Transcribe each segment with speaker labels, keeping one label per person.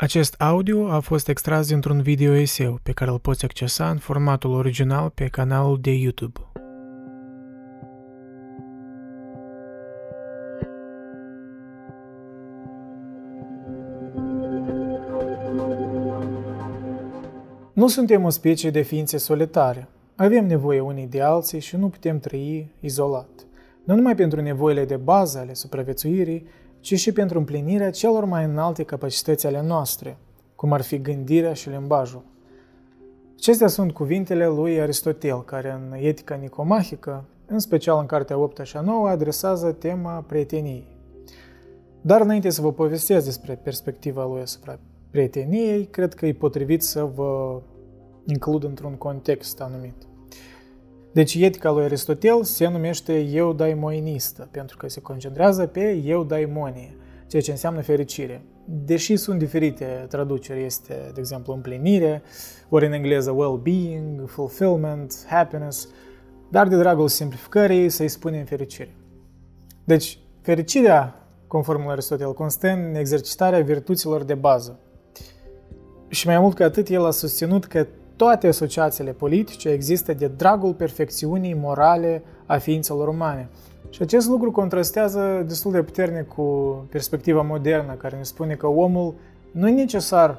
Speaker 1: Acest audio a fost extras dintr-un video eseu pe care îl poți accesa în formatul original pe canalul de YouTube. Nu suntem o specie de ființe solitare. Avem nevoie unii de alții și nu putem trăi izolat. Nu numai pentru nevoile de bază ale supraviețuirii, ci și pentru împlinirea celor mai înalte capacități ale noastre, cum ar fi gândirea și limbajul. Acestea sunt cuvintele lui Aristotel, care în Etica Nicomahică, în special în Cartea 8 și 9, adresează tema prieteniei. Dar înainte să vă povestesc despre perspectiva lui asupra prieteniei, cred că e potrivit să vă includ într-un context anumit. Deci etica lui Aristotel se numește eudaimonistă, pentru că se concentrează pe eudaimonie, ceea ce înseamnă fericire. Deși sunt diferite traduceri, este, de exemplu, împlinire, ori în engleză well-being, fulfillment, happiness, dar de dragul simplificării să-i spunem fericire. Deci, fericirea, conform lui Aristotel, constă în exercitarea virtuților de bază. Și mai mult ca atât, el a susținut că toate asociațiile politice există de dragul perfecțiunii morale a ființelor umane. Și acest lucru contrastează destul de puternic cu perspectiva modernă, care ne spune că omul nu e necesar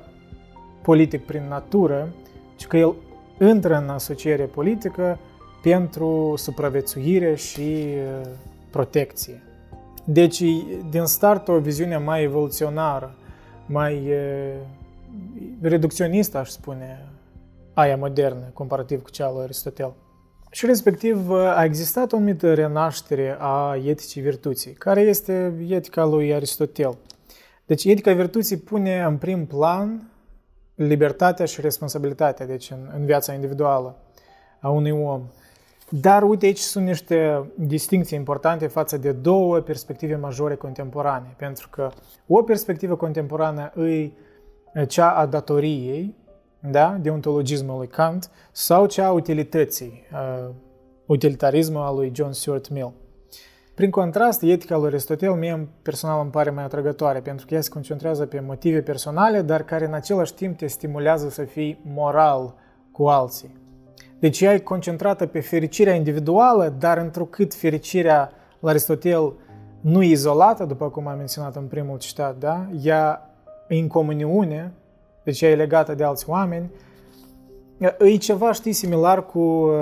Speaker 1: politic prin natură, ci că el intră în asociere politică pentru supraviețuire și protecție. Deci, din start, o viziune mai evoluționară, mai reducționistă, aș spune, aia modernă, comparativ cu cea lui Aristotel. Și respectiv a existat o anumită renaștere a eticii virtuții, care este etica lui Aristotel. Deci etica virtuții pune în prim plan libertatea și responsabilitatea, deci în, în viața individuală a unui om. Dar uite aici sunt niște distinții importante față de două perspective majore contemporane, pentru că o perspectivă contemporană îi cea a datoriei, da, deontologismul lui Kant, sau cea a utilității, uh, utilitarismul al lui John Stuart Mill. Prin contrast, etica lui Aristotel mie personal îmi pare mai atrăgătoare, pentru că ea se concentrează pe motive personale, dar care în același timp te stimulează să fii moral cu alții. Deci ea e concentrată pe fericirea individuală, dar întrucât fericirea la Aristotel nu e izolată, după cum am menționat în primul citat, da? ea e în comuniune deci e legată de alți oameni. E ceva, știi, similar cu um,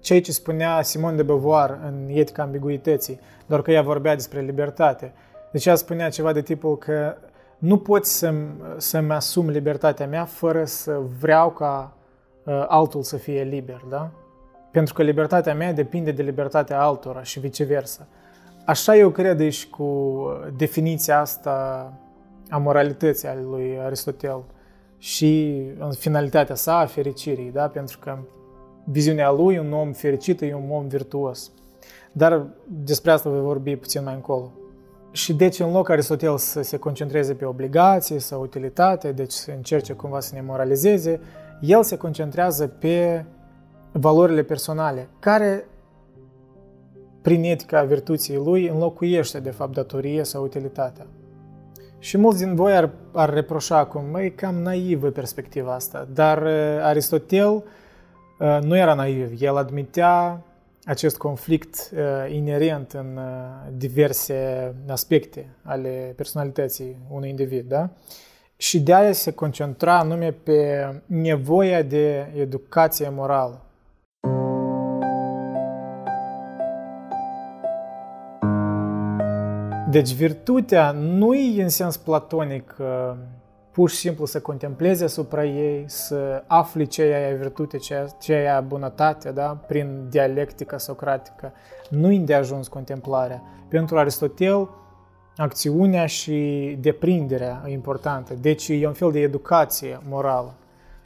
Speaker 1: ceea ce spunea Simon de Beauvoir în Etica ambiguității, doar că ea vorbea despre libertate. Deci ea spunea ceva de tipul că nu pot să-mi, să-mi asum libertatea mea fără să vreau ca uh, altul să fie liber, da? Pentru că libertatea mea depinde de libertatea altora și viceversa. Așa eu cred și cu definiția asta a moralității al lui Aristotel și în finalitatea sa a fericirii, da? pentru că viziunea lui, un om fericit e un om virtuos. Dar despre asta voi vorbi puțin mai încolo. Și deci în loc Aristotel să se concentreze pe obligații sau utilitate, deci să încerce cumva să ne moralizeze, el se concentrează pe valorile personale, care prin etica virtuții lui înlocuiește de fapt datorie sau utilitatea. Și mulți din voi ar, ar reproșa acum, măi, cam naivă perspectiva asta. Dar uh, Aristotel uh, nu era naiv. El admitea acest conflict uh, inerent în diverse aspecte ale personalității unui individ, da? Și de aia se concentra anume pe nevoia de educație morală. Deci virtutea nu e în sens platonic pur și simplu să contemplezi asupra ei, să afli ce e virtute, ce e bunătate, da? prin dialectica socratică. Nu e de ajuns contemplarea. Pentru Aristotel, acțiunea și deprinderea e importantă. Deci e un fel de educație morală.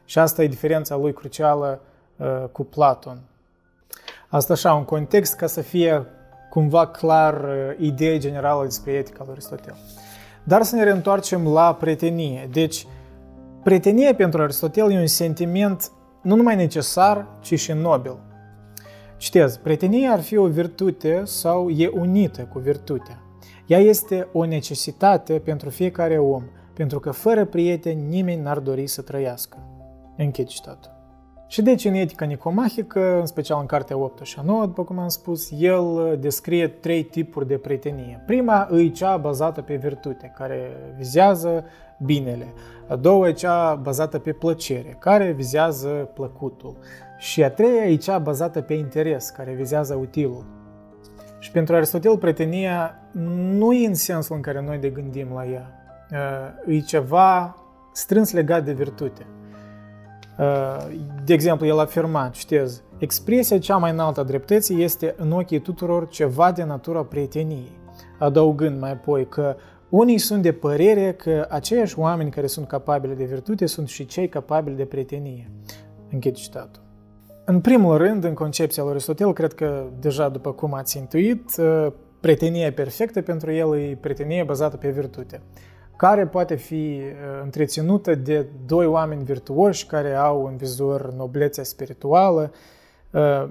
Speaker 1: Și asta e diferența lui crucială uh, cu Platon. Asta așa, un context ca să fie cumva clar uh, ideea generală despre etica lui Aristotel. Dar să ne reîntoarcem la prietenie. Deci, prietenia pentru Aristotel e un sentiment nu numai necesar, ci și nobil. Citez, prietenia ar fi o virtute sau e unită cu virtutea. Ea este o necesitate pentru fiecare om, pentru că fără prieteni nimeni n-ar dori să trăiască. Închid citatul. Și deci în etica nicomahică, în special în cartea 8 și a 9, după cum am spus, el descrie trei tipuri de prietenie. Prima e cea bazată pe virtute, care vizează binele. A doua e cea bazată pe plăcere, care vizează plăcutul. Și a treia e cea bazată pe interes, care vizează utilul. Și pentru Aristotel, prietenia nu e în sensul în care noi de gândim la ea. E ceva strâns legat de virtute. De exemplu, el afirma, citez, expresia cea mai înaltă a dreptății este în ochii tuturor ceva de natura prieteniei, adăugând mai apoi că unii sunt de părere că aceiași oameni care sunt capabili de virtute sunt și cei capabili de prietenie. Închid citatul. În primul rând, în concepția lui Aristotel, cred că deja după cum ați intuit, prietenia perfectă pentru el e prietenie bazată pe virtute care poate fi uh, întreținută de doi oameni virtuoși care au în vizor noblețea spirituală, uh,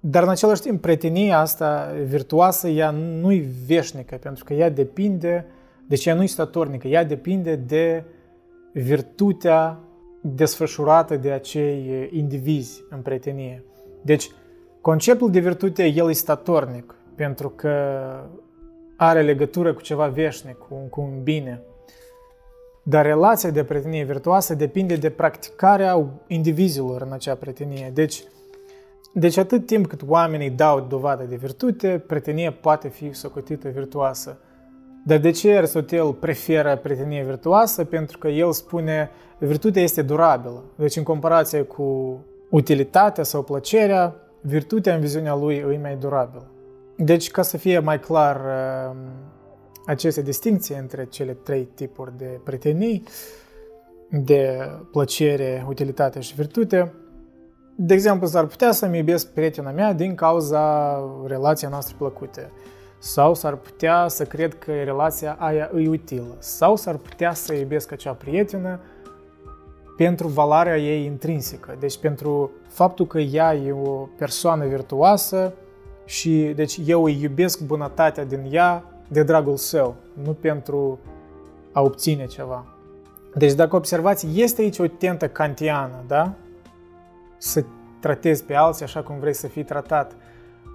Speaker 1: dar în același timp prietenia asta virtuoasă, ea nu-i veșnică, pentru că ea depinde, deci ea nu-i statornică, ea depinde de virtutea desfășurată de acei indivizi în prietenie. Deci, conceptul de virtute, el e statornic, pentru că are legătură cu ceva veșnic, cu, cu un bine. Dar relația de prietenie virtuoasă depinde de practicarea indivizilor în acea prietenie. Deci, deci atât timp cât oamenii dau dovadă de virtute, prietenia poate fi socotită virtuoasă. Dar de ce Aristotel preferă prietenie virtuoasă? Pentru că el spune virtutea este durabilă. Deci în comparație cu utilitatea sau plăcerea, virtutea în viziunea lui e mai durabilă. Deci ca să fie mai clar aceste distinții între cele trei tipuri de prietenii, de plăcere, utilitate și virtute. De exemplu, s-ar putea să-mi iubesc prietena mea din cauza relației noastre plăcute. Sau s-ar putea să cred că relația aia e utilă. Sau s-ar putea să iubesc acea prietenă pentru valoarea ei intrinsecă. Deci pentru faptul că ea e o persoană virtuoasă și deci eu îi iubesc bunătatea din ea de dragul său, nu pentru a obține ceva. Deci dacă observați, este aici o tentă kantiană, da? Să tratezi pe alții așa cum vrei să fii tratat,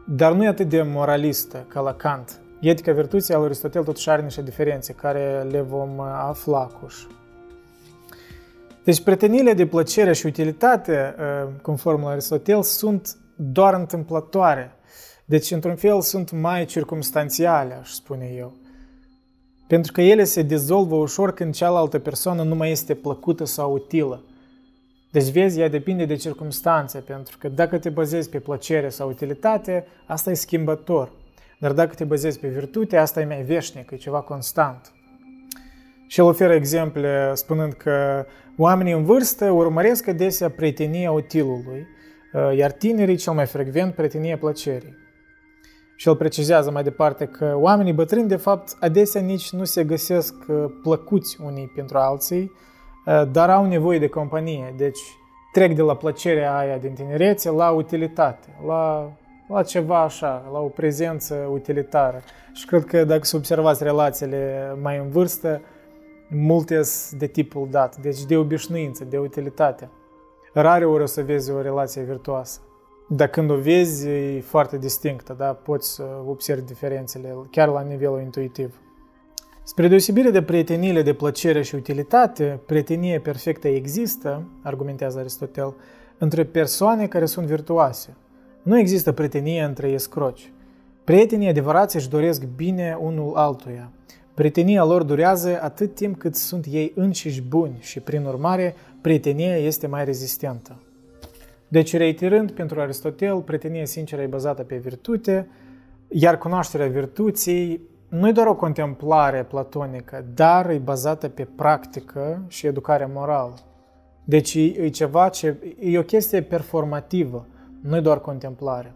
Speaker 1: dar nu e atât de moralistă ca la Kant. Etica virtuții al Aristotel totuși are niște diferențe care le vom afla cuș. Deci preteniile de plăcere și utilitate, conform la Aristotel, sunt doar întâmplătoare deci, într-un fel, sunt mai circumstanțiale, aș spune eu. Pentru că ele se dizolvă ușor când cealaltă persoană nu mai este plăcută sau utilă. Deci, vezi, ea depinde de circunstanțe, pentru că dacă te bazezi pe plăcere sau utilitate, asta e schimbător. Dar dacă te bazezi pe virtute, asta e mai veșnic, e ceva constant. Și el oferă exemple spunând că oamenii în vârstă urmăresc adesea prietenia utilului, iar tinerii cel mai frecvent prietenia plăcerii. Și el precizează mai departe că oamenii bătrâni, de fapt, adesea nici nu se găsesc uh, plăcuți unii pentru alții, uh, dar au nevoie de companie. Deci trec de la plăcerea aia din tinerețe la utilitate, la, la ceva așa, la o prezență utilitară. Și cred că dacă să observați relațiile mai în vârstă, multe de tipul dat, deci de obișnuință, de utilitate. Rare ori o să vezi o relație virtuoasă. Dar când o vezi, e foarte distinctă, da? poți să observi diferențele chiar la nivelul intuitiv. Spre deosebire de prieteniile de plăcere și utilitate, prietenie perfectă există, argumentează Aristotel, între persoane care sunt virtuoase. Nu există prietenie între escroci. Prietenii adevărați își doresc bine unul altuia. Prietenia lor durează atât timp cât sunt ei înșiși buni și, prin urmare, prietenia este mai rezistentă. Deci, reiterând, pentru Aristotel, prietenia sinceră e bazată pe virtute, iar cunoașterea virtuții nu e doar o contemplare platonică, dar e bazată pe practică și educare morală. Deci e ceva ce e o chestie performativă, nu e doar contemplare.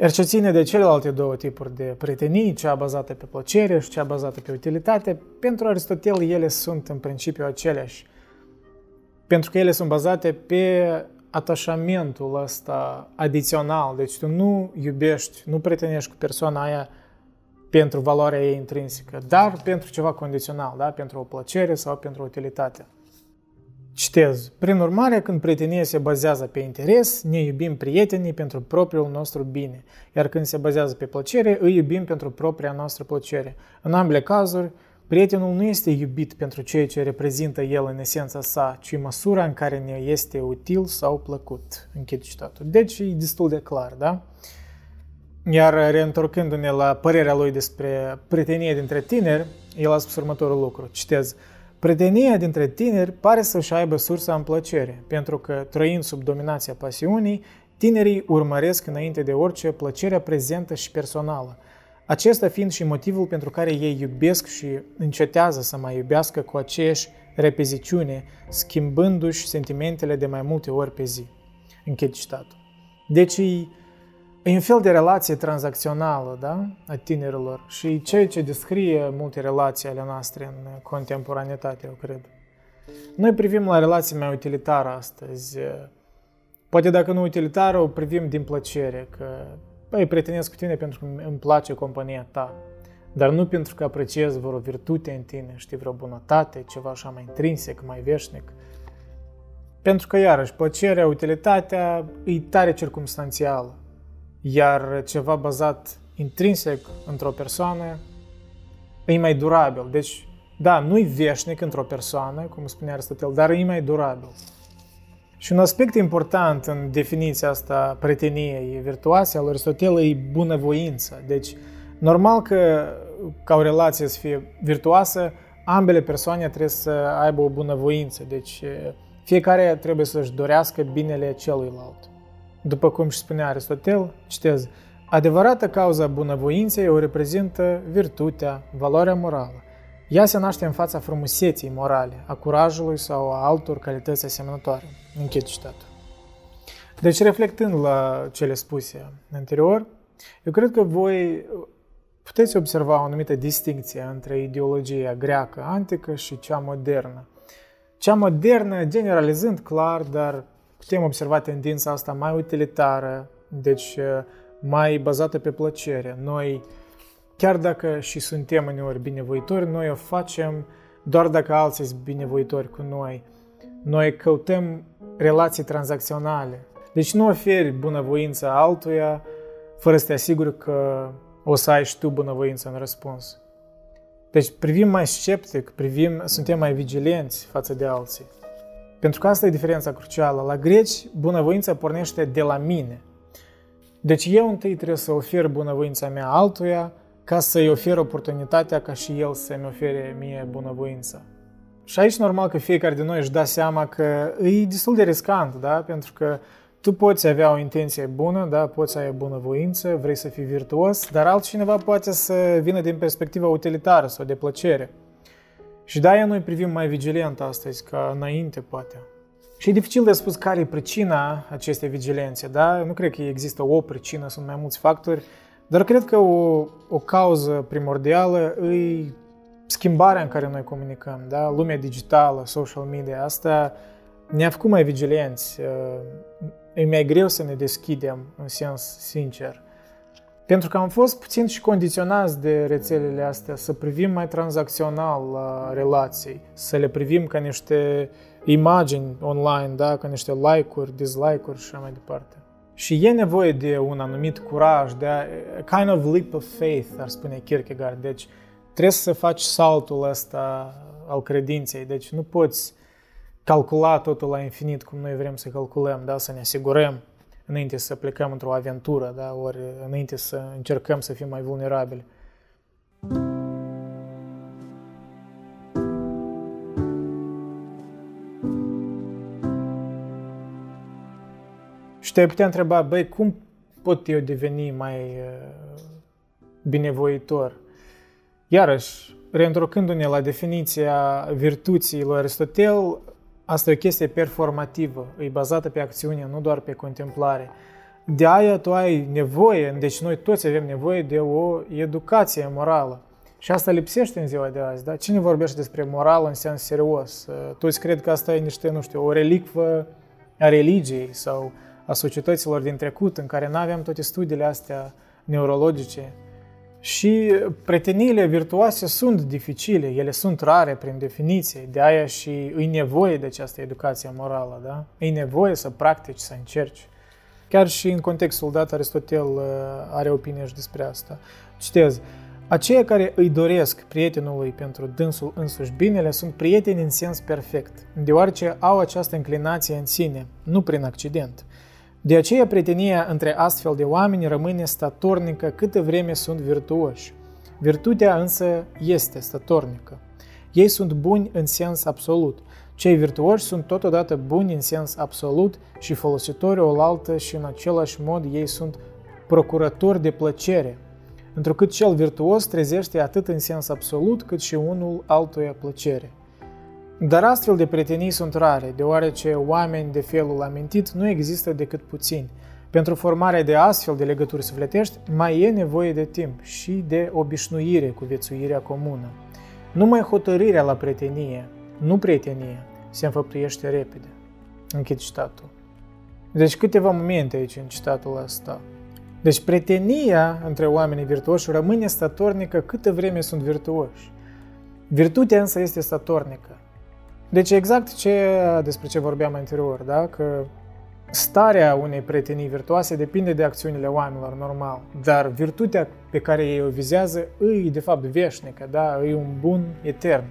Speaker 1: Iar ce ține de celelalte două tipuri de prietenii, cea bazată pe plăcere și cea bazată pe utilitate, pentru Aristotel ele sunt în principiu aceleași. Pentru că ele sunt bazate pe atașamentul ăsta adițional. Deci tu nu iubești, nu prietenești cu persoana aia pentru valoarea ei intrinsecă, dar pentru ceva condițional, da? pentru o plăcere sau pentru o utilitate. Citez. Prin urmare, când prietenia se bazează pe interes, ne iubim prietenii pentru propriul nostru bine, iar când se bazează pe plăcere, îi iubim pentru propria noastră plăcere. În ambele cazuri, prietenul nu este iubit pentru ceea ce reprezintă el în esența sa, ci măsura în care ne este util sau plăcut. Închid citatul. Deci e destul de clar, da? Iar reîntorcându-ne la părerea lui despre prietenie dintre tineri, el a spus următorul lucru. Citez. Prietenia dintre tineri pare să-și aibă sursa în plăcere, pentru că, trăind sub dominația pasiunii, tinerii urmăresc înainte de orice plăcerea prezentă și personală, acesta fiind și motivul pentru care ei iubesc și încetează să mai iubească cu aceeași repeziciune, schimbându-și sentimentele de mai multe ori pe zi. Închid citatul. Deci E un fel de relație tranzacțională da? a tinerilor și ceea ce descrie multe relații ale noastre în contemporanitate, eu cred. Noi privim la relații mai utilitară astăzi. Poate dacă nu utilitară, o privim din plăcere, că păi, prietenesc cu tine pentru că îmi place compania ta, dar nu pentru că apreciez vreo virtute în tine, știi, vreo bunătate, ceva așa mai intrinsec, mai veșnic. Pentru că, iarăși, plăcerea, utilitatea e tare circumstanțială iar ceva bazat intrinsec într-o persoană e mai durabil. Deci, da, nu-i veșnic într-o persoană, cum spunea Aristotel, dar e mai durabil. Și un aspect important în definiția asta prieteniei virtuoase al Aristotel e bunăvoință. Deci, normal că ca o relație să fie virtuoasă, ambele persoane trebuie să aibă o bunăvoință. Deci, fiecare trebuie să-și dorească binele celuilalt. După cum și spunea Aristotel, citez, adevărata cauza bunăvoinței o reprezintă virtutea, valoarea morală. Ea se naște în fața frumuseții morale, a curajului sau a altor calități asemănătoare. Închid citatul. Deci, reflectând la cele spuse anterior, eu cred că voi puteți observa o anumită distinție între ideologia greacă antică și cea modernă. Cea modernă, generalizând clar, dar putem observa tendința asta mai utilitară, deci uh, mai bazată pe plăcere. Noi, chiar dacă și suntem uneori binevoitori, noi o facem doar dacă alții sunt binevoitori cu noi. Noi căutăm relații tranzacționale. Deci nu oferi bunăvoință altuia fără să te asiguri că o să ai și tu bunăvoință în răspuns. Deci privim mai sceptic, privim, suntem mai vigilenți față de alții. Pentru că asta e diferența crucială. La greci, bunăvoința pornește de la mine. Deci eu întâi trebuie să ofer bunăvoința mea altuia ca să-i ofer oportunitatea ca și el să-mi ofere mie bunăvoința. Și aici normal că fiecare din noi își dă seama că e destul de riscant, da? Pentru că tu poți avea o intenție bună, da? poți să ai bunăvoință, vrei să fii virtuos, dar altcineva poate să vină din perspectiva utilitară sau de plăcere. Și de-aia noi privim mai vigilent astăzi ca înainte, poate. Și e dificil de spus care e pricina acestei vigilențe, da? Nu cred că există o pricină, sunt mai mulți factori, dar cred că o, o cauză primordială e schimbarea în care noi comunicăm, da? Lumea digitală, social media, asta ne-a făcut mai vigilenți. E mai greu să ne deschidem în sens sincer. Pentru că am fost puțin și condiționați de rețelele astea să privim mai tranzacțional la relații, să le privim ca niște imagini online, da? ca niște like-uri, dislike-uri și așa mai departe. Și e nevoie de un anumit curaj, de a, a kind of leap of faith, ar spune Kierkegaard. Deci trebuie să faci saltul ăsta al credinței. Deci nu poți calcula totul la infinit cum noi vrem să calculăm, da? să ne asigurăm înainte să plecăm într-o aventură, da? ori înainte să încercăm să fim mai vulnerabili. Și te putea întreba, băi, cum pot eu deveni mai uh, binevoitor? Iarăși, reîntorcându-ne la definiția virtuții lui Aristotel, Asta e o chestie performativă, e bazată pe acțiune, nu doar pe contemplare. De aia tu ai nevoie, deci noi toți avem nevoie de o educație morală. Și asta lipsește în ziua de azi, da? Cine vorbește despre moral în sens serios? Toți cred că asta e niște, nu știu, o relicvă a religiei sau a societăților din trecut în care nu aveam toate studiile astea neurologice. Și prieteniile virtuoase sunt dificile, ele sunt rare prin definiție, de aia și îi nevoie de această educație morală, da? E nevoie să practici, să încerci. Chiar și în contextul dat, Aristotel uh, are opinie și despre asta. Citez, aceia care îi doresc prietenului pentru dânsul însuși binele sunt prieteni în sens perfect, deoarece au această înclinație în sine, nu prin accident. De aceea prietenia între astfel de oameni rămâne statornică câtă vreme sunt virtuoși. Virtutea însă este statornică. Ei sunt buni în sens absolut. Cei virtuoși sunt totodată buni în sens absolut și folositori olaltă și în același mod ei sunt procurători de plăcere, întrucât cel virtuos trezește atât în sens absolut cât și unul altuia plăcere. Dar astfel de prietenii sunt rare, deoarece oameni de felul amintit nu există decât puțini. Pentru formarea de astfel de legături sufletești mai e nevoie de timp și de obișnuire cu viețuirea comună. Numai hotărârea la prietenie, nu prietenie, se înfăptuiește repede. Închid citatul. Deci câteva momente aici în citatul ăsta. Deci prietenia între oamenii virtuoși rămâne statornică câtă vreme sunt virtuoși. Virtutea însă este statornică. Deci exact ce, despre ce vorbeam anterior, da? că starea unei prietenii virtuoase depinde de acțiunile oamenilor, normal, dar virtutea pe care ei o vizează îi, de fapt, veșnică, da? îi un bun etern.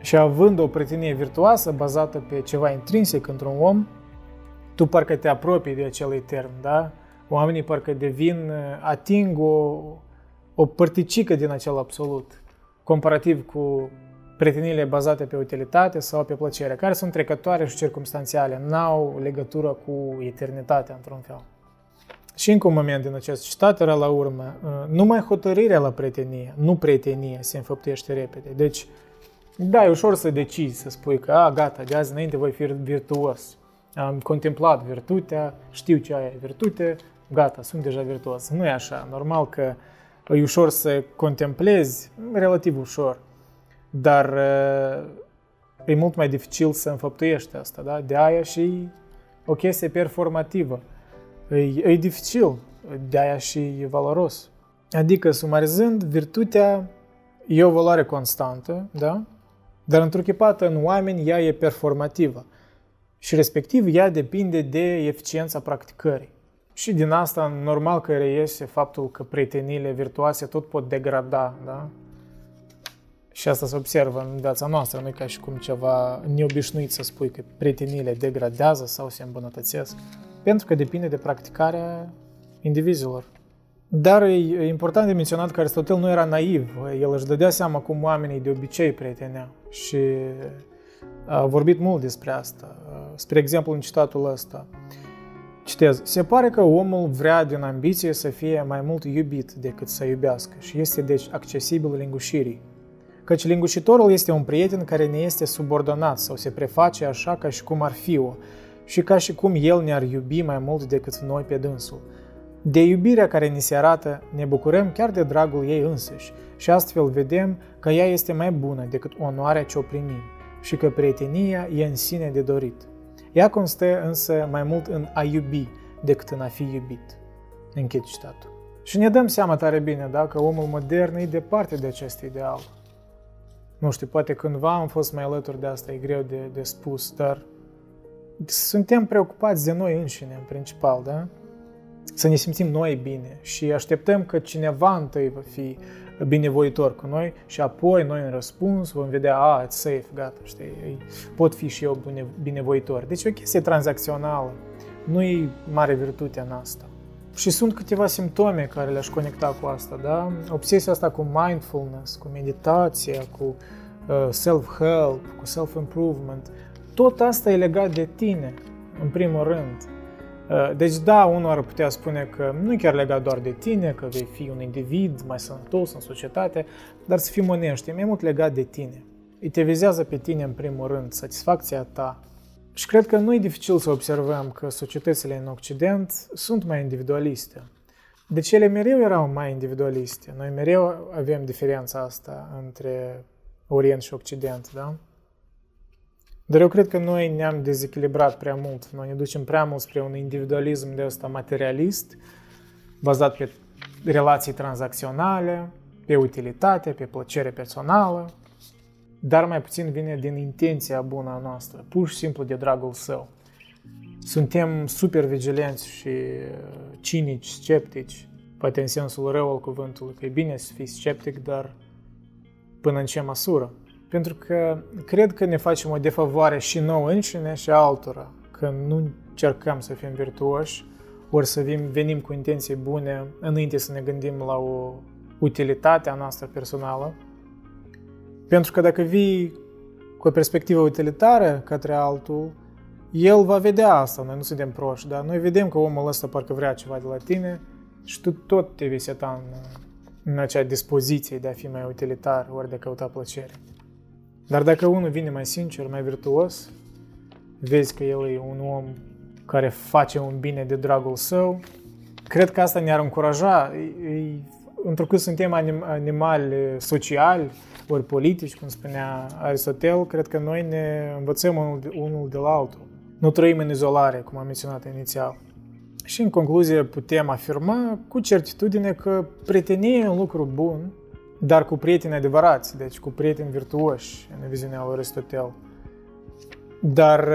Speaker 1: Și având o prietenie virtuoasă bazată pe ceva intrinsec într-un om, tu parcă te apropii de acel etern, da? Oamenii parcă devin, ating o, o părticică din acel absolut, comparativ cu prieteniile bazate pe utilitate sau pe plăcere, care sunt trecătoare și circumstanțiale, n-au legătură cu eternitatea într-un fel. Și încă un moment din acest citat era la urmă, numai hotărârea la prietenie, nu prietenie, se înfăptuiește repede. Deci, da, e ușor să decizi, să spui că, a, gata, de azi înainte voi fi virtuos. Am contemplat virtutea, știu ce e virtute, gata, sunt deja virtuos. Nu e așa. Normal că e ușor să contemplezi, relativ ușor, dar e mult mai dificil să înfăptuiești asta, da? De aia și o chestie performativă. E, e dificil, de aia și e valoros. Adică, sumarizând, virtutea e o valoare constantă, da? Dar întruchipată în oameni, ea e performativă. Și respectiv, ea depinde de eficiența practicării. Și din asta, normal că reiese faptul că prietenile virtuoase tot pot degrada, da? Și asta se observă în viața noastră, nu e ca și cum ceva neobișnuit să spui că prietenile degradează sau se îmbunătățesc, pentru că depinde de practicarea indivizilor. Dar e important de menționat că Aristotel nu era naiv, el își dădea seama cum oamenii de obicei prieteneau și a vorbit mult despre asta. Spre exemplu, în citatul ăsta, Citez, se pare că omul vrea din ambiție să fie mai mult iubit decât să iubească și este deci accesibil lingușirii. Căci lingușitorul este un prieten care ne este subordonat sau se preface așa ca și cum ar fi o, și ca și cum el ne-ar iubi mai mult decât noi pe dânsul. De iubirea care ni se arată, ne bucurăm chiar de dragul ei însăși și astfel vedem că ea este mai bună decât onoarea ce o primim și că prietenia e în sine de dorit. Ea constă însă mai mult în a iubi decât în a fi iubit. Închid citatul. Și ne dăm seama tare bine, da, că omul modern e departe de acest ideal. Nu știu, poate cândva am fost mai alături de asta, e greu de, de spus, dar suntem preocupați de noi înșine, în principal, da? Să ne simțim noi bine și așteptăm că cineva întâi va fi binevoitor cu noi și apoi noi în răspuns vom vedea, a, it's safe, gata, știi, pot fi și eu binevoitor. Deci e o chestie tranzacțională, nu e mare virtute în asta. Și sunt câteva simptome care le-aș conecta cu asta, da? Obsesia asta cu mindfulness, cu meditația, cu uh, self-help, cu self-improvement, tot asta e legat de tine, în primul rând. Uh, deci da, unul ar putea spune că nu e chiar legat doar de tine, că vei fi un individ mai sănătos în societate, dar să fim onești, e mai mult legat de tine. Îi te vizează pe tine în primul rând, satisfacția ta. Și cred că nu e dificil să observăm că societățile în Occident sunt mai individualiste. Deci ele mereu erau mai individualiste. Noi mereu avem diferența asta între Orient și Occident, da? Dar eu cred că noi ne-am dezechilibrat prea mult. Noi ne ducem prea mult spre un individualism de ăsta materialist, bazat pe relații tranzacționale, pe utilitate, pe plăcere personală, dar mai puțin vine din intenția bună a noastră, pur și simplu de dragul său. Suntem super vigilenți și uh, cinici, sceptici, poate în sensul rău al cuvântului, că e bine să fii sceptic, dar până în ce măsură? Pentru că cred că ne facem o defavoare și nouă înșine și altora, că nu încercăm să fim virtuoși, ori să vin, venim cu intenții bune înainte să ne gândim la o utilitate a noastră personală. Pentru că dacă vii cu o perspectivă utilitară către altul, el va vedea asta, noi nu suntem proști, dar noi vedem că omul ăsta parcă vrea ceva de la tine și tu tot te vei seta în, în acea dispoziție de a fi mai utilitar ori de căuta plăcere. Dar dacă unul vine mai sincer, mai virtuos, vezi că el e un om care face un bine de dragul său, cred că asta ne-ar încuraja, întrucât suntem anim, animali sociali, ori politici, cum spunea Aristotel, cred că noi ne învățăm unul de, unul de la altul. Nu trăim în izolare, cum am menționat inițial. Și în concluzie putem afirma cu certitudine că prietenie e un lucru bun, dar cu prieteni adevărați, deci cu prieteni virtuoși, în viziunea lui Aristotel. Dar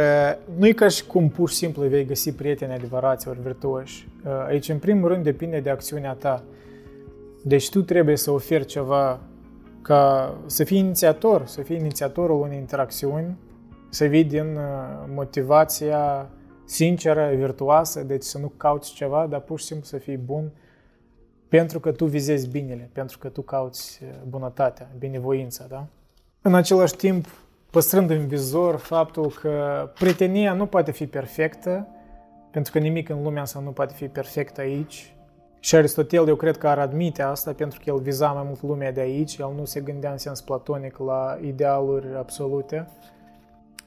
Speaker 1: nu e ca și cum pur și simplu vei găsi prieteni adevărați ori virtuoși. Aici, în primul rând, depinde de acțiunea ta. Deci tu trebuie să oferi ceva ca să fii inițiator, să fii inițiatorul unei interacțiuni, să vii din motivația sinceră, virtuoasă, deci să nu cauți ceva, dar pur și simplu să fii bun pentru că tu vizezi binele, pentru că tu cauți bunătatea, binevoința, da? În același timp, păstrând în vizor faptul că prietenia nu poate fi perfectă, pentru că nimic în lumea asta nu poate fi perfect aici. Și Aristotel, eu cred că ar admite asta, pentru că el viza mai mult lumea de aici, el nu se gândea în sens platonic la idealuri absolute.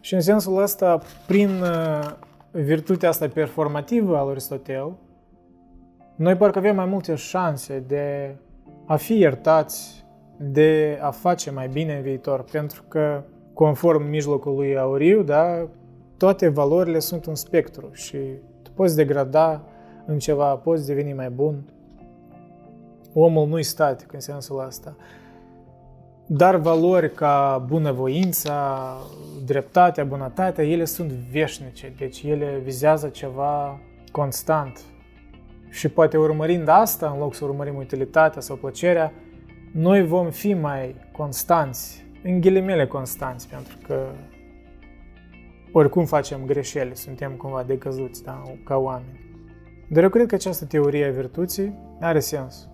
Speaker 1: Și în sensul ăsta, prin uh, virtutea asta performativă al Aristotel, noi parcă avem mai multe șanse de a fi iertați, de a face mai bine în viitor, pentru că conform mijlocului auriu, da, toate valorile sunt un spectru și tu poți degrada în ceva, poți deveni mai bun. Omul nu-i static în sensul ăsta. Dar valori ca bunăvoința, dreptatea, bunătatea, ele sunt veșnice, deci ele vizează ceva constant. Și poate urmărind asta, în loc să urmărim utilitatea sau plăcerea, noi vom fi mai constanți în ghilimele constanți, pentru că oricum facem greșeli, suntem cumva decăzuți da, ca oameni. Dar eu cred că această teorie a virtuții are sens.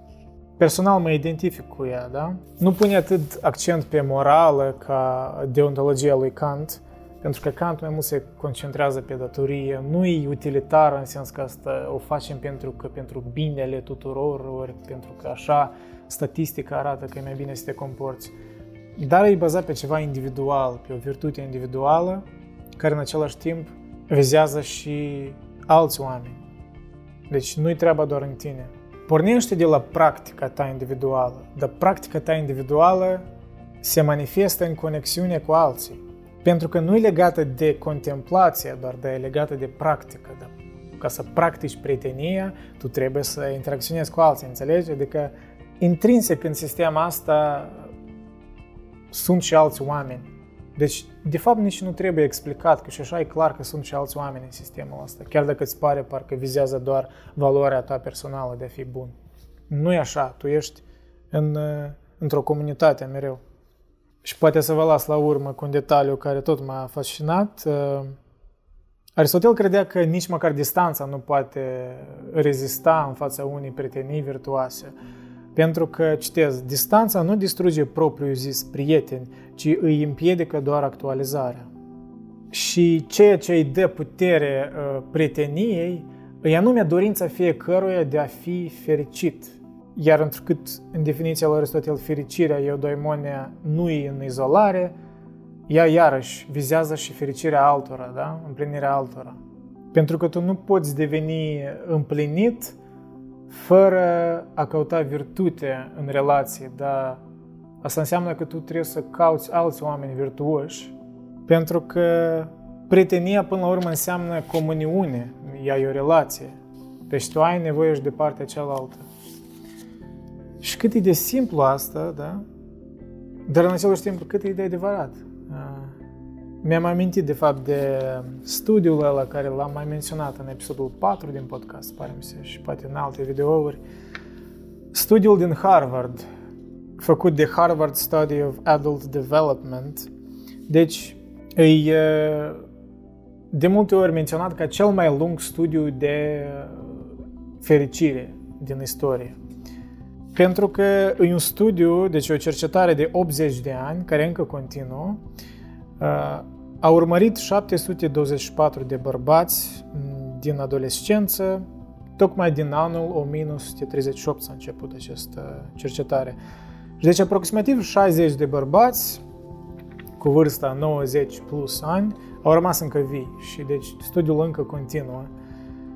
Speaker 1: Personal mă identific cu ea, da? Nu pune atât accent pe morală ca deontologia lui Kant, pentru că Kant mai mult se concentrează pe datorie, nu e utilitară în sens că asta o facem pentru că pentru binele tuturor, ori pentru că așa statistica arată că e mai bine să te comporți. Dar e bazat pe ceva individual, pe o virtute individuală, care în același timp vizează și alți oameni. Deci nu-i treaba doar în tine. Pornește de la practica ta individuală, dar practica ta individuală se manifestă în conexiune cu alții. Pentru că nu e legată de contemplație, doar dar e legată de practică. Dar ca să practici prietenia, tu trebuie să interacționezi cu alții, înțelegi? Adică intrinsec în sistemul asta sunt și alți oameni. Deci, de fapt, nici nu trebuie explicat, că și așa e clar că sunt și alți oameni în sistemul ăsta, chiar dacă îți pare parcă vizează doar valoarea ta personală de a fi bun. Nu e așa, tu ești în, într-o comunitate mereu. Și poate să vă las la urmă cu un detaliu care tot m-a fascinat. Aristotel credea că nici măcar distanța nu poate rezista în fața unei prietenii virtuoase. Pentru că, citez, distanța nu distruge propriul zis prieteni, ci îi împiedică doar actualizarea. Și ceea ce îi dă putere uh, prieteniei îi anume dorința fiecăruia de a fi fericit. Iar întrucât, în definiția lui Aristotel, fericirea, eudaimonia, nu e în izolare, ea iarăși vizează și fericirea altora, da? împlinirea altora. Pentru că tu nu poți deveni împlinit fără a căuta virtute în relație, dar asta înseamnă că tu trebuie să cauți alți oameni virtuoși, pentru că prietenia până la urmă înseamnă comuniune, ea e o relație. Deci tu ai nevoie și de partea cealaltă. Și cât e de simplu asta, da? Dar în același timp, cât e de adevărat. Mi-am amintit, de fapt, de studiul ăla care l-am mai menționat în episodul 4 din podcast, pare mi se, și poate în alte videouri. Studiul din Harvard, făcut de Harvard Study of Adult Development. Deci, e de multe ori menționat ca cel mai lung studiu de fericire din istorie. Pentru că e un studiu, deci o cercetare de 80 de ani, care încă continuă, a urmărit 724 de bărbați din adolescență, tocmai din anul 1938 s-a început această cercetare. Deci aproximativ 60 de bărbați cu vârsta 90 plus ani au rămas încă vii și deci studiul încă continuă.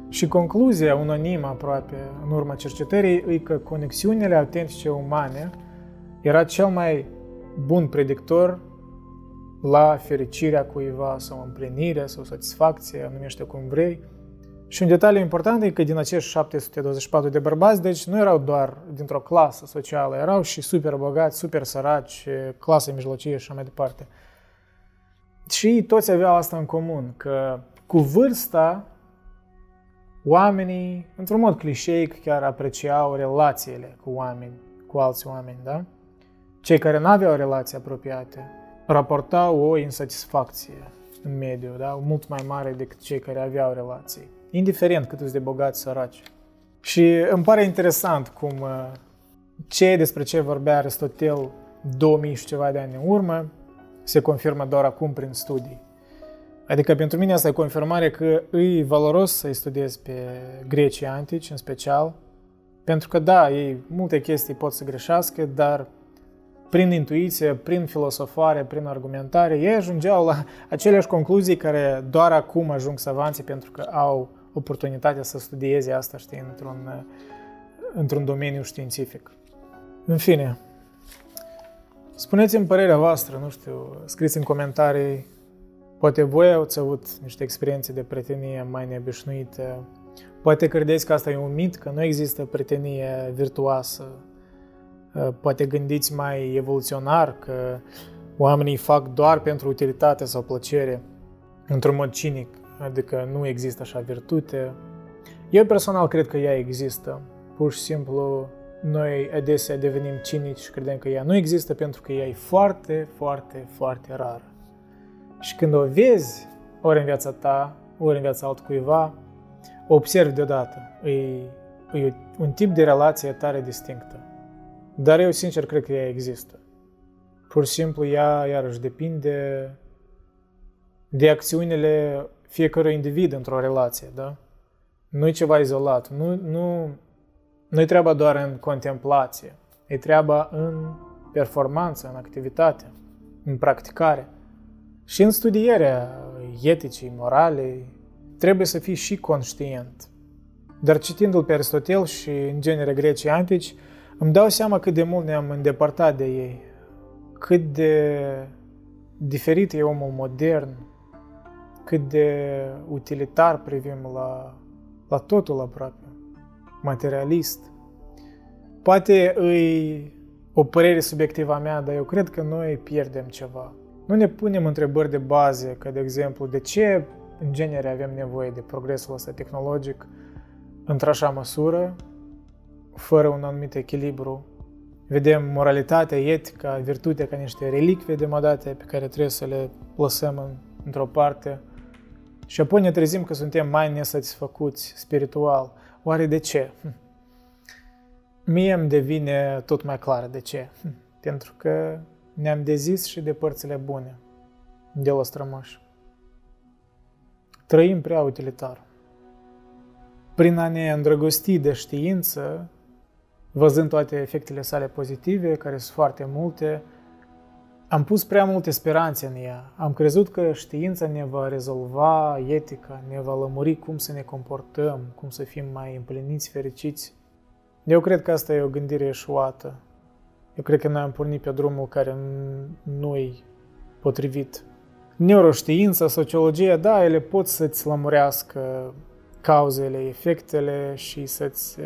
Speaker 1: Și concluzia unanimă aproape în urma cercetării e că conexiunile autentice umane era cel mai bun predictor la fericirea cuiva sau împlinirea sau satisfacția, numește cum vrei. Și un detaliu important e că din acești 724 de bărbați, deci nu erau doar dintr-o clasă socială, erau și super bogați, super săraci, clasă mijlocie și așa mai departe. Și toți aveau asta în comun, că cu vârsta oamenii, într-un mod clișeic, chiar apreciau relațiile cu oameni, cu alți oameni, da? Cei care nu aveau relații apropiate raportau o insatisfacție în mediu, da? mult mai mare decât cei care aveau relații, indiferent cât de bogați săraci. Și îmi pare interesant cum uh, ce despre ce vorbea Aristotel 2000 și ceva de ani în urmă se confirmă doar acum prin studii. Adică pentru mine asta e confirmare că e valoros să-i studiezi pe grecii antici în special, pentru că da, ei multe chestii pot să greșească, dar prin intuiție, prin filosofare, prin argumentare, ei ajungeau la aceleași concluzii care doar acum ajung savanții pentru că au oportunitatea să studieze asta, știi, într-un, într-un domeniu științific. În fine, spuneți-mi părerea voastră, nu știu, scriți în comentarii, poate voi ați avut niște experiențe de prietenie mai neobișnuite, poate credeți că asta e un mit, că nu există prietenie virtuoasă, Uh, poate gândiți mai evoluționar că oamenii fac doar pentru utilitate sau plăcere, într-un mod cinic, adică nu există așa virtute. Eu personal cred că ea există. Pur și simplu, noi adesea devenim cinici și credem că ea nu există pentru că ea e foarte, foarte, foarte rară. Și când o vezi, ori în viața ta, ori în viața altcuiva, observi deodată. E, e un tip de relație tare distinctă. Dar eu, sincer, cred că ea există. Pur și simplu, ea, iarăși, depinde de acțiunile fiecărui individ într-o relație, da? Nu e ceva izolat. Nu, nu, nu e treaba doar în contemplație. E treaba în performanță, în activitate, în practicare. Și în studierea eticii, morale, trebuie să fii și conștient. Dar citindu-l pe Aristotel și, în genere, grecii antici, îmi dau seama cât de mult ne-am îndepărtat de ei, cât de diferit e omul modern, cât de utilitar privim la, la totul aproape, materialist. Poate îi o părere subiectivă a mea, dar eu cred că noi pierdem ceva. Nu ne punem întrebări de bază, ca de exemplu, de ce în genere avem nevoie de progresul ăsta tehnologic într-așa măsură fără un anumit echilibru. Vedem moralitatea, etica, virtutea ca niște relicvii demodate pe care trebuie să le lăsăm în, într-o parte și apoi ne trezim că suntem mai nesatisfăcuți spiritual. Oare de ce? Hm. Mie îmi devine tot mai clar de ce. Hm. Pentru că ne-am dezis și de părțile bune de la strămoși. Trăim prea utilitar. Prin a ne îndrăgosti de știință, văzând toate efectele sale pozitive, care sunt foarte multe, am pus prea multe speranțe în ea. Am crezut că știința ne va rezolva etica, ne va lămuri cum să ne comportăm, cum să fim mai împliniți, fericiți. Eu cred că asta e o gândire eșuată. Eu cred că noi am pornit pe drumul care nu e potrivit. Neuroștiința, sociologia, da, ele pot să-ți lămurească cauzele, efectele și să-ți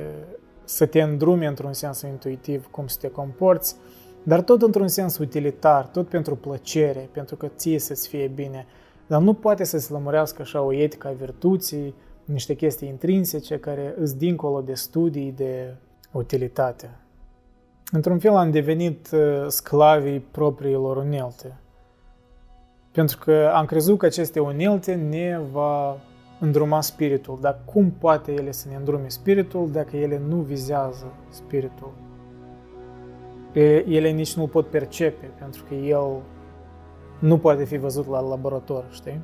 Speaker 1: să te îndrume într-un sens intuitiv cum să te comporți, dar tot într-un sens utilitar, tot pentru plăcere, pentru că ție să-ți fie bine. Dar nu poate să-ți lămurească așa o etică a virtuții, niște chestii intrinsece care îți dincolo de studii, de utilitate. Într-un fel am devenit uh, sclavii propriilor unelte. Pentru că am crezut că aceste unelte ne va îndruma spiritul. Dar cum poate ele să ne îndrume spiritul dacă ele nu vizează spiritul? Ele nici nu pot percepe, pentru că el nu poate fi văzut la laborator, știi?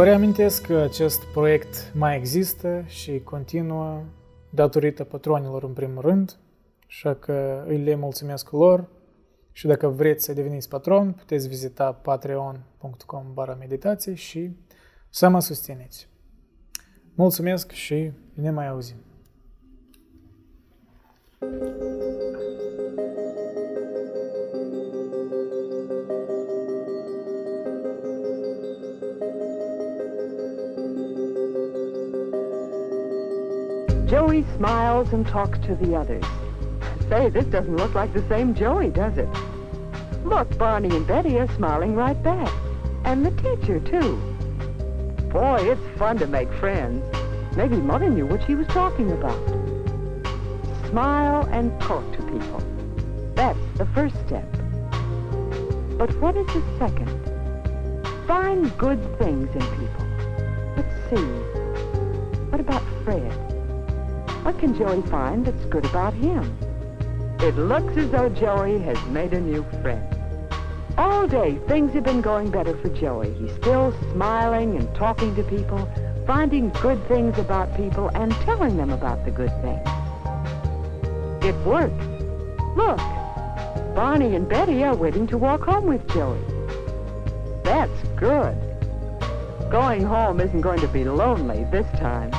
Speaker 1: Vă reamintesc că acest proiect mai există și continuă datorită patronilor în primul rând, așa că îi le mulțumesc lor și dacă vreți să deveniți patron, puteți vizita patreon.com barra meditații și să mă susțineți. Mulțumesc și ne mai auzim!
Speaker 2: Joey smiles and talks to the others. Say, this doesn't look like the same Joey, does it? Look, Barney and Betty are smiling right back. And the teacher, too. Boy, it's fun to make friends. Maybe Mother knew what she was talking about. Smile and talk to people. That's the first step. But what is the second? Find good things in people. Let's see. What about Fred? What can Joey find that's good about him? It looks as though Joey has made a new friend. All day, things have been going better for Joey. He's still smiling and talking to people, finding good things about people, and telling them about the good things. It works. Look, Barney and Betty are waiting to walk home with Joey. That's good. Going home isn't going to be lonely this time.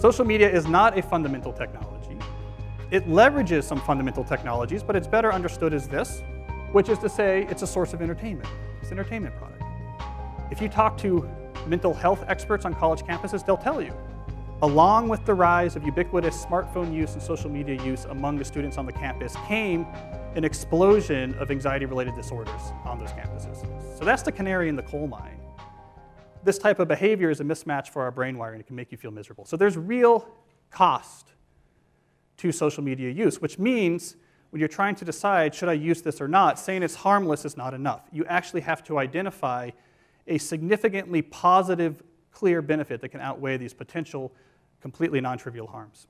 Speaker 3: Social media is not a fundamental technology. It leverages some fundamental technologies, but it's better understood as this, which is to say it's a source of entertainment. It's an entertainment product. If you talk to mental health experts on college campuses, they'll tell you, along with the rise of ubiquitous smartphone use and social media use among the students on the campus came an explosion of anxiety-related disorders on those campuses. So that's the canary in the coal mine this type of behavior is a mismatch for our brain wiring. It can make you feel miserable. So there's real cost to social media use, which means when you're trying to decide, should I use this or not, saying it's harmless is not enough. You actually have to identify a significantly positive, clear benefit that can outweigh these potential, completely non trivial harms.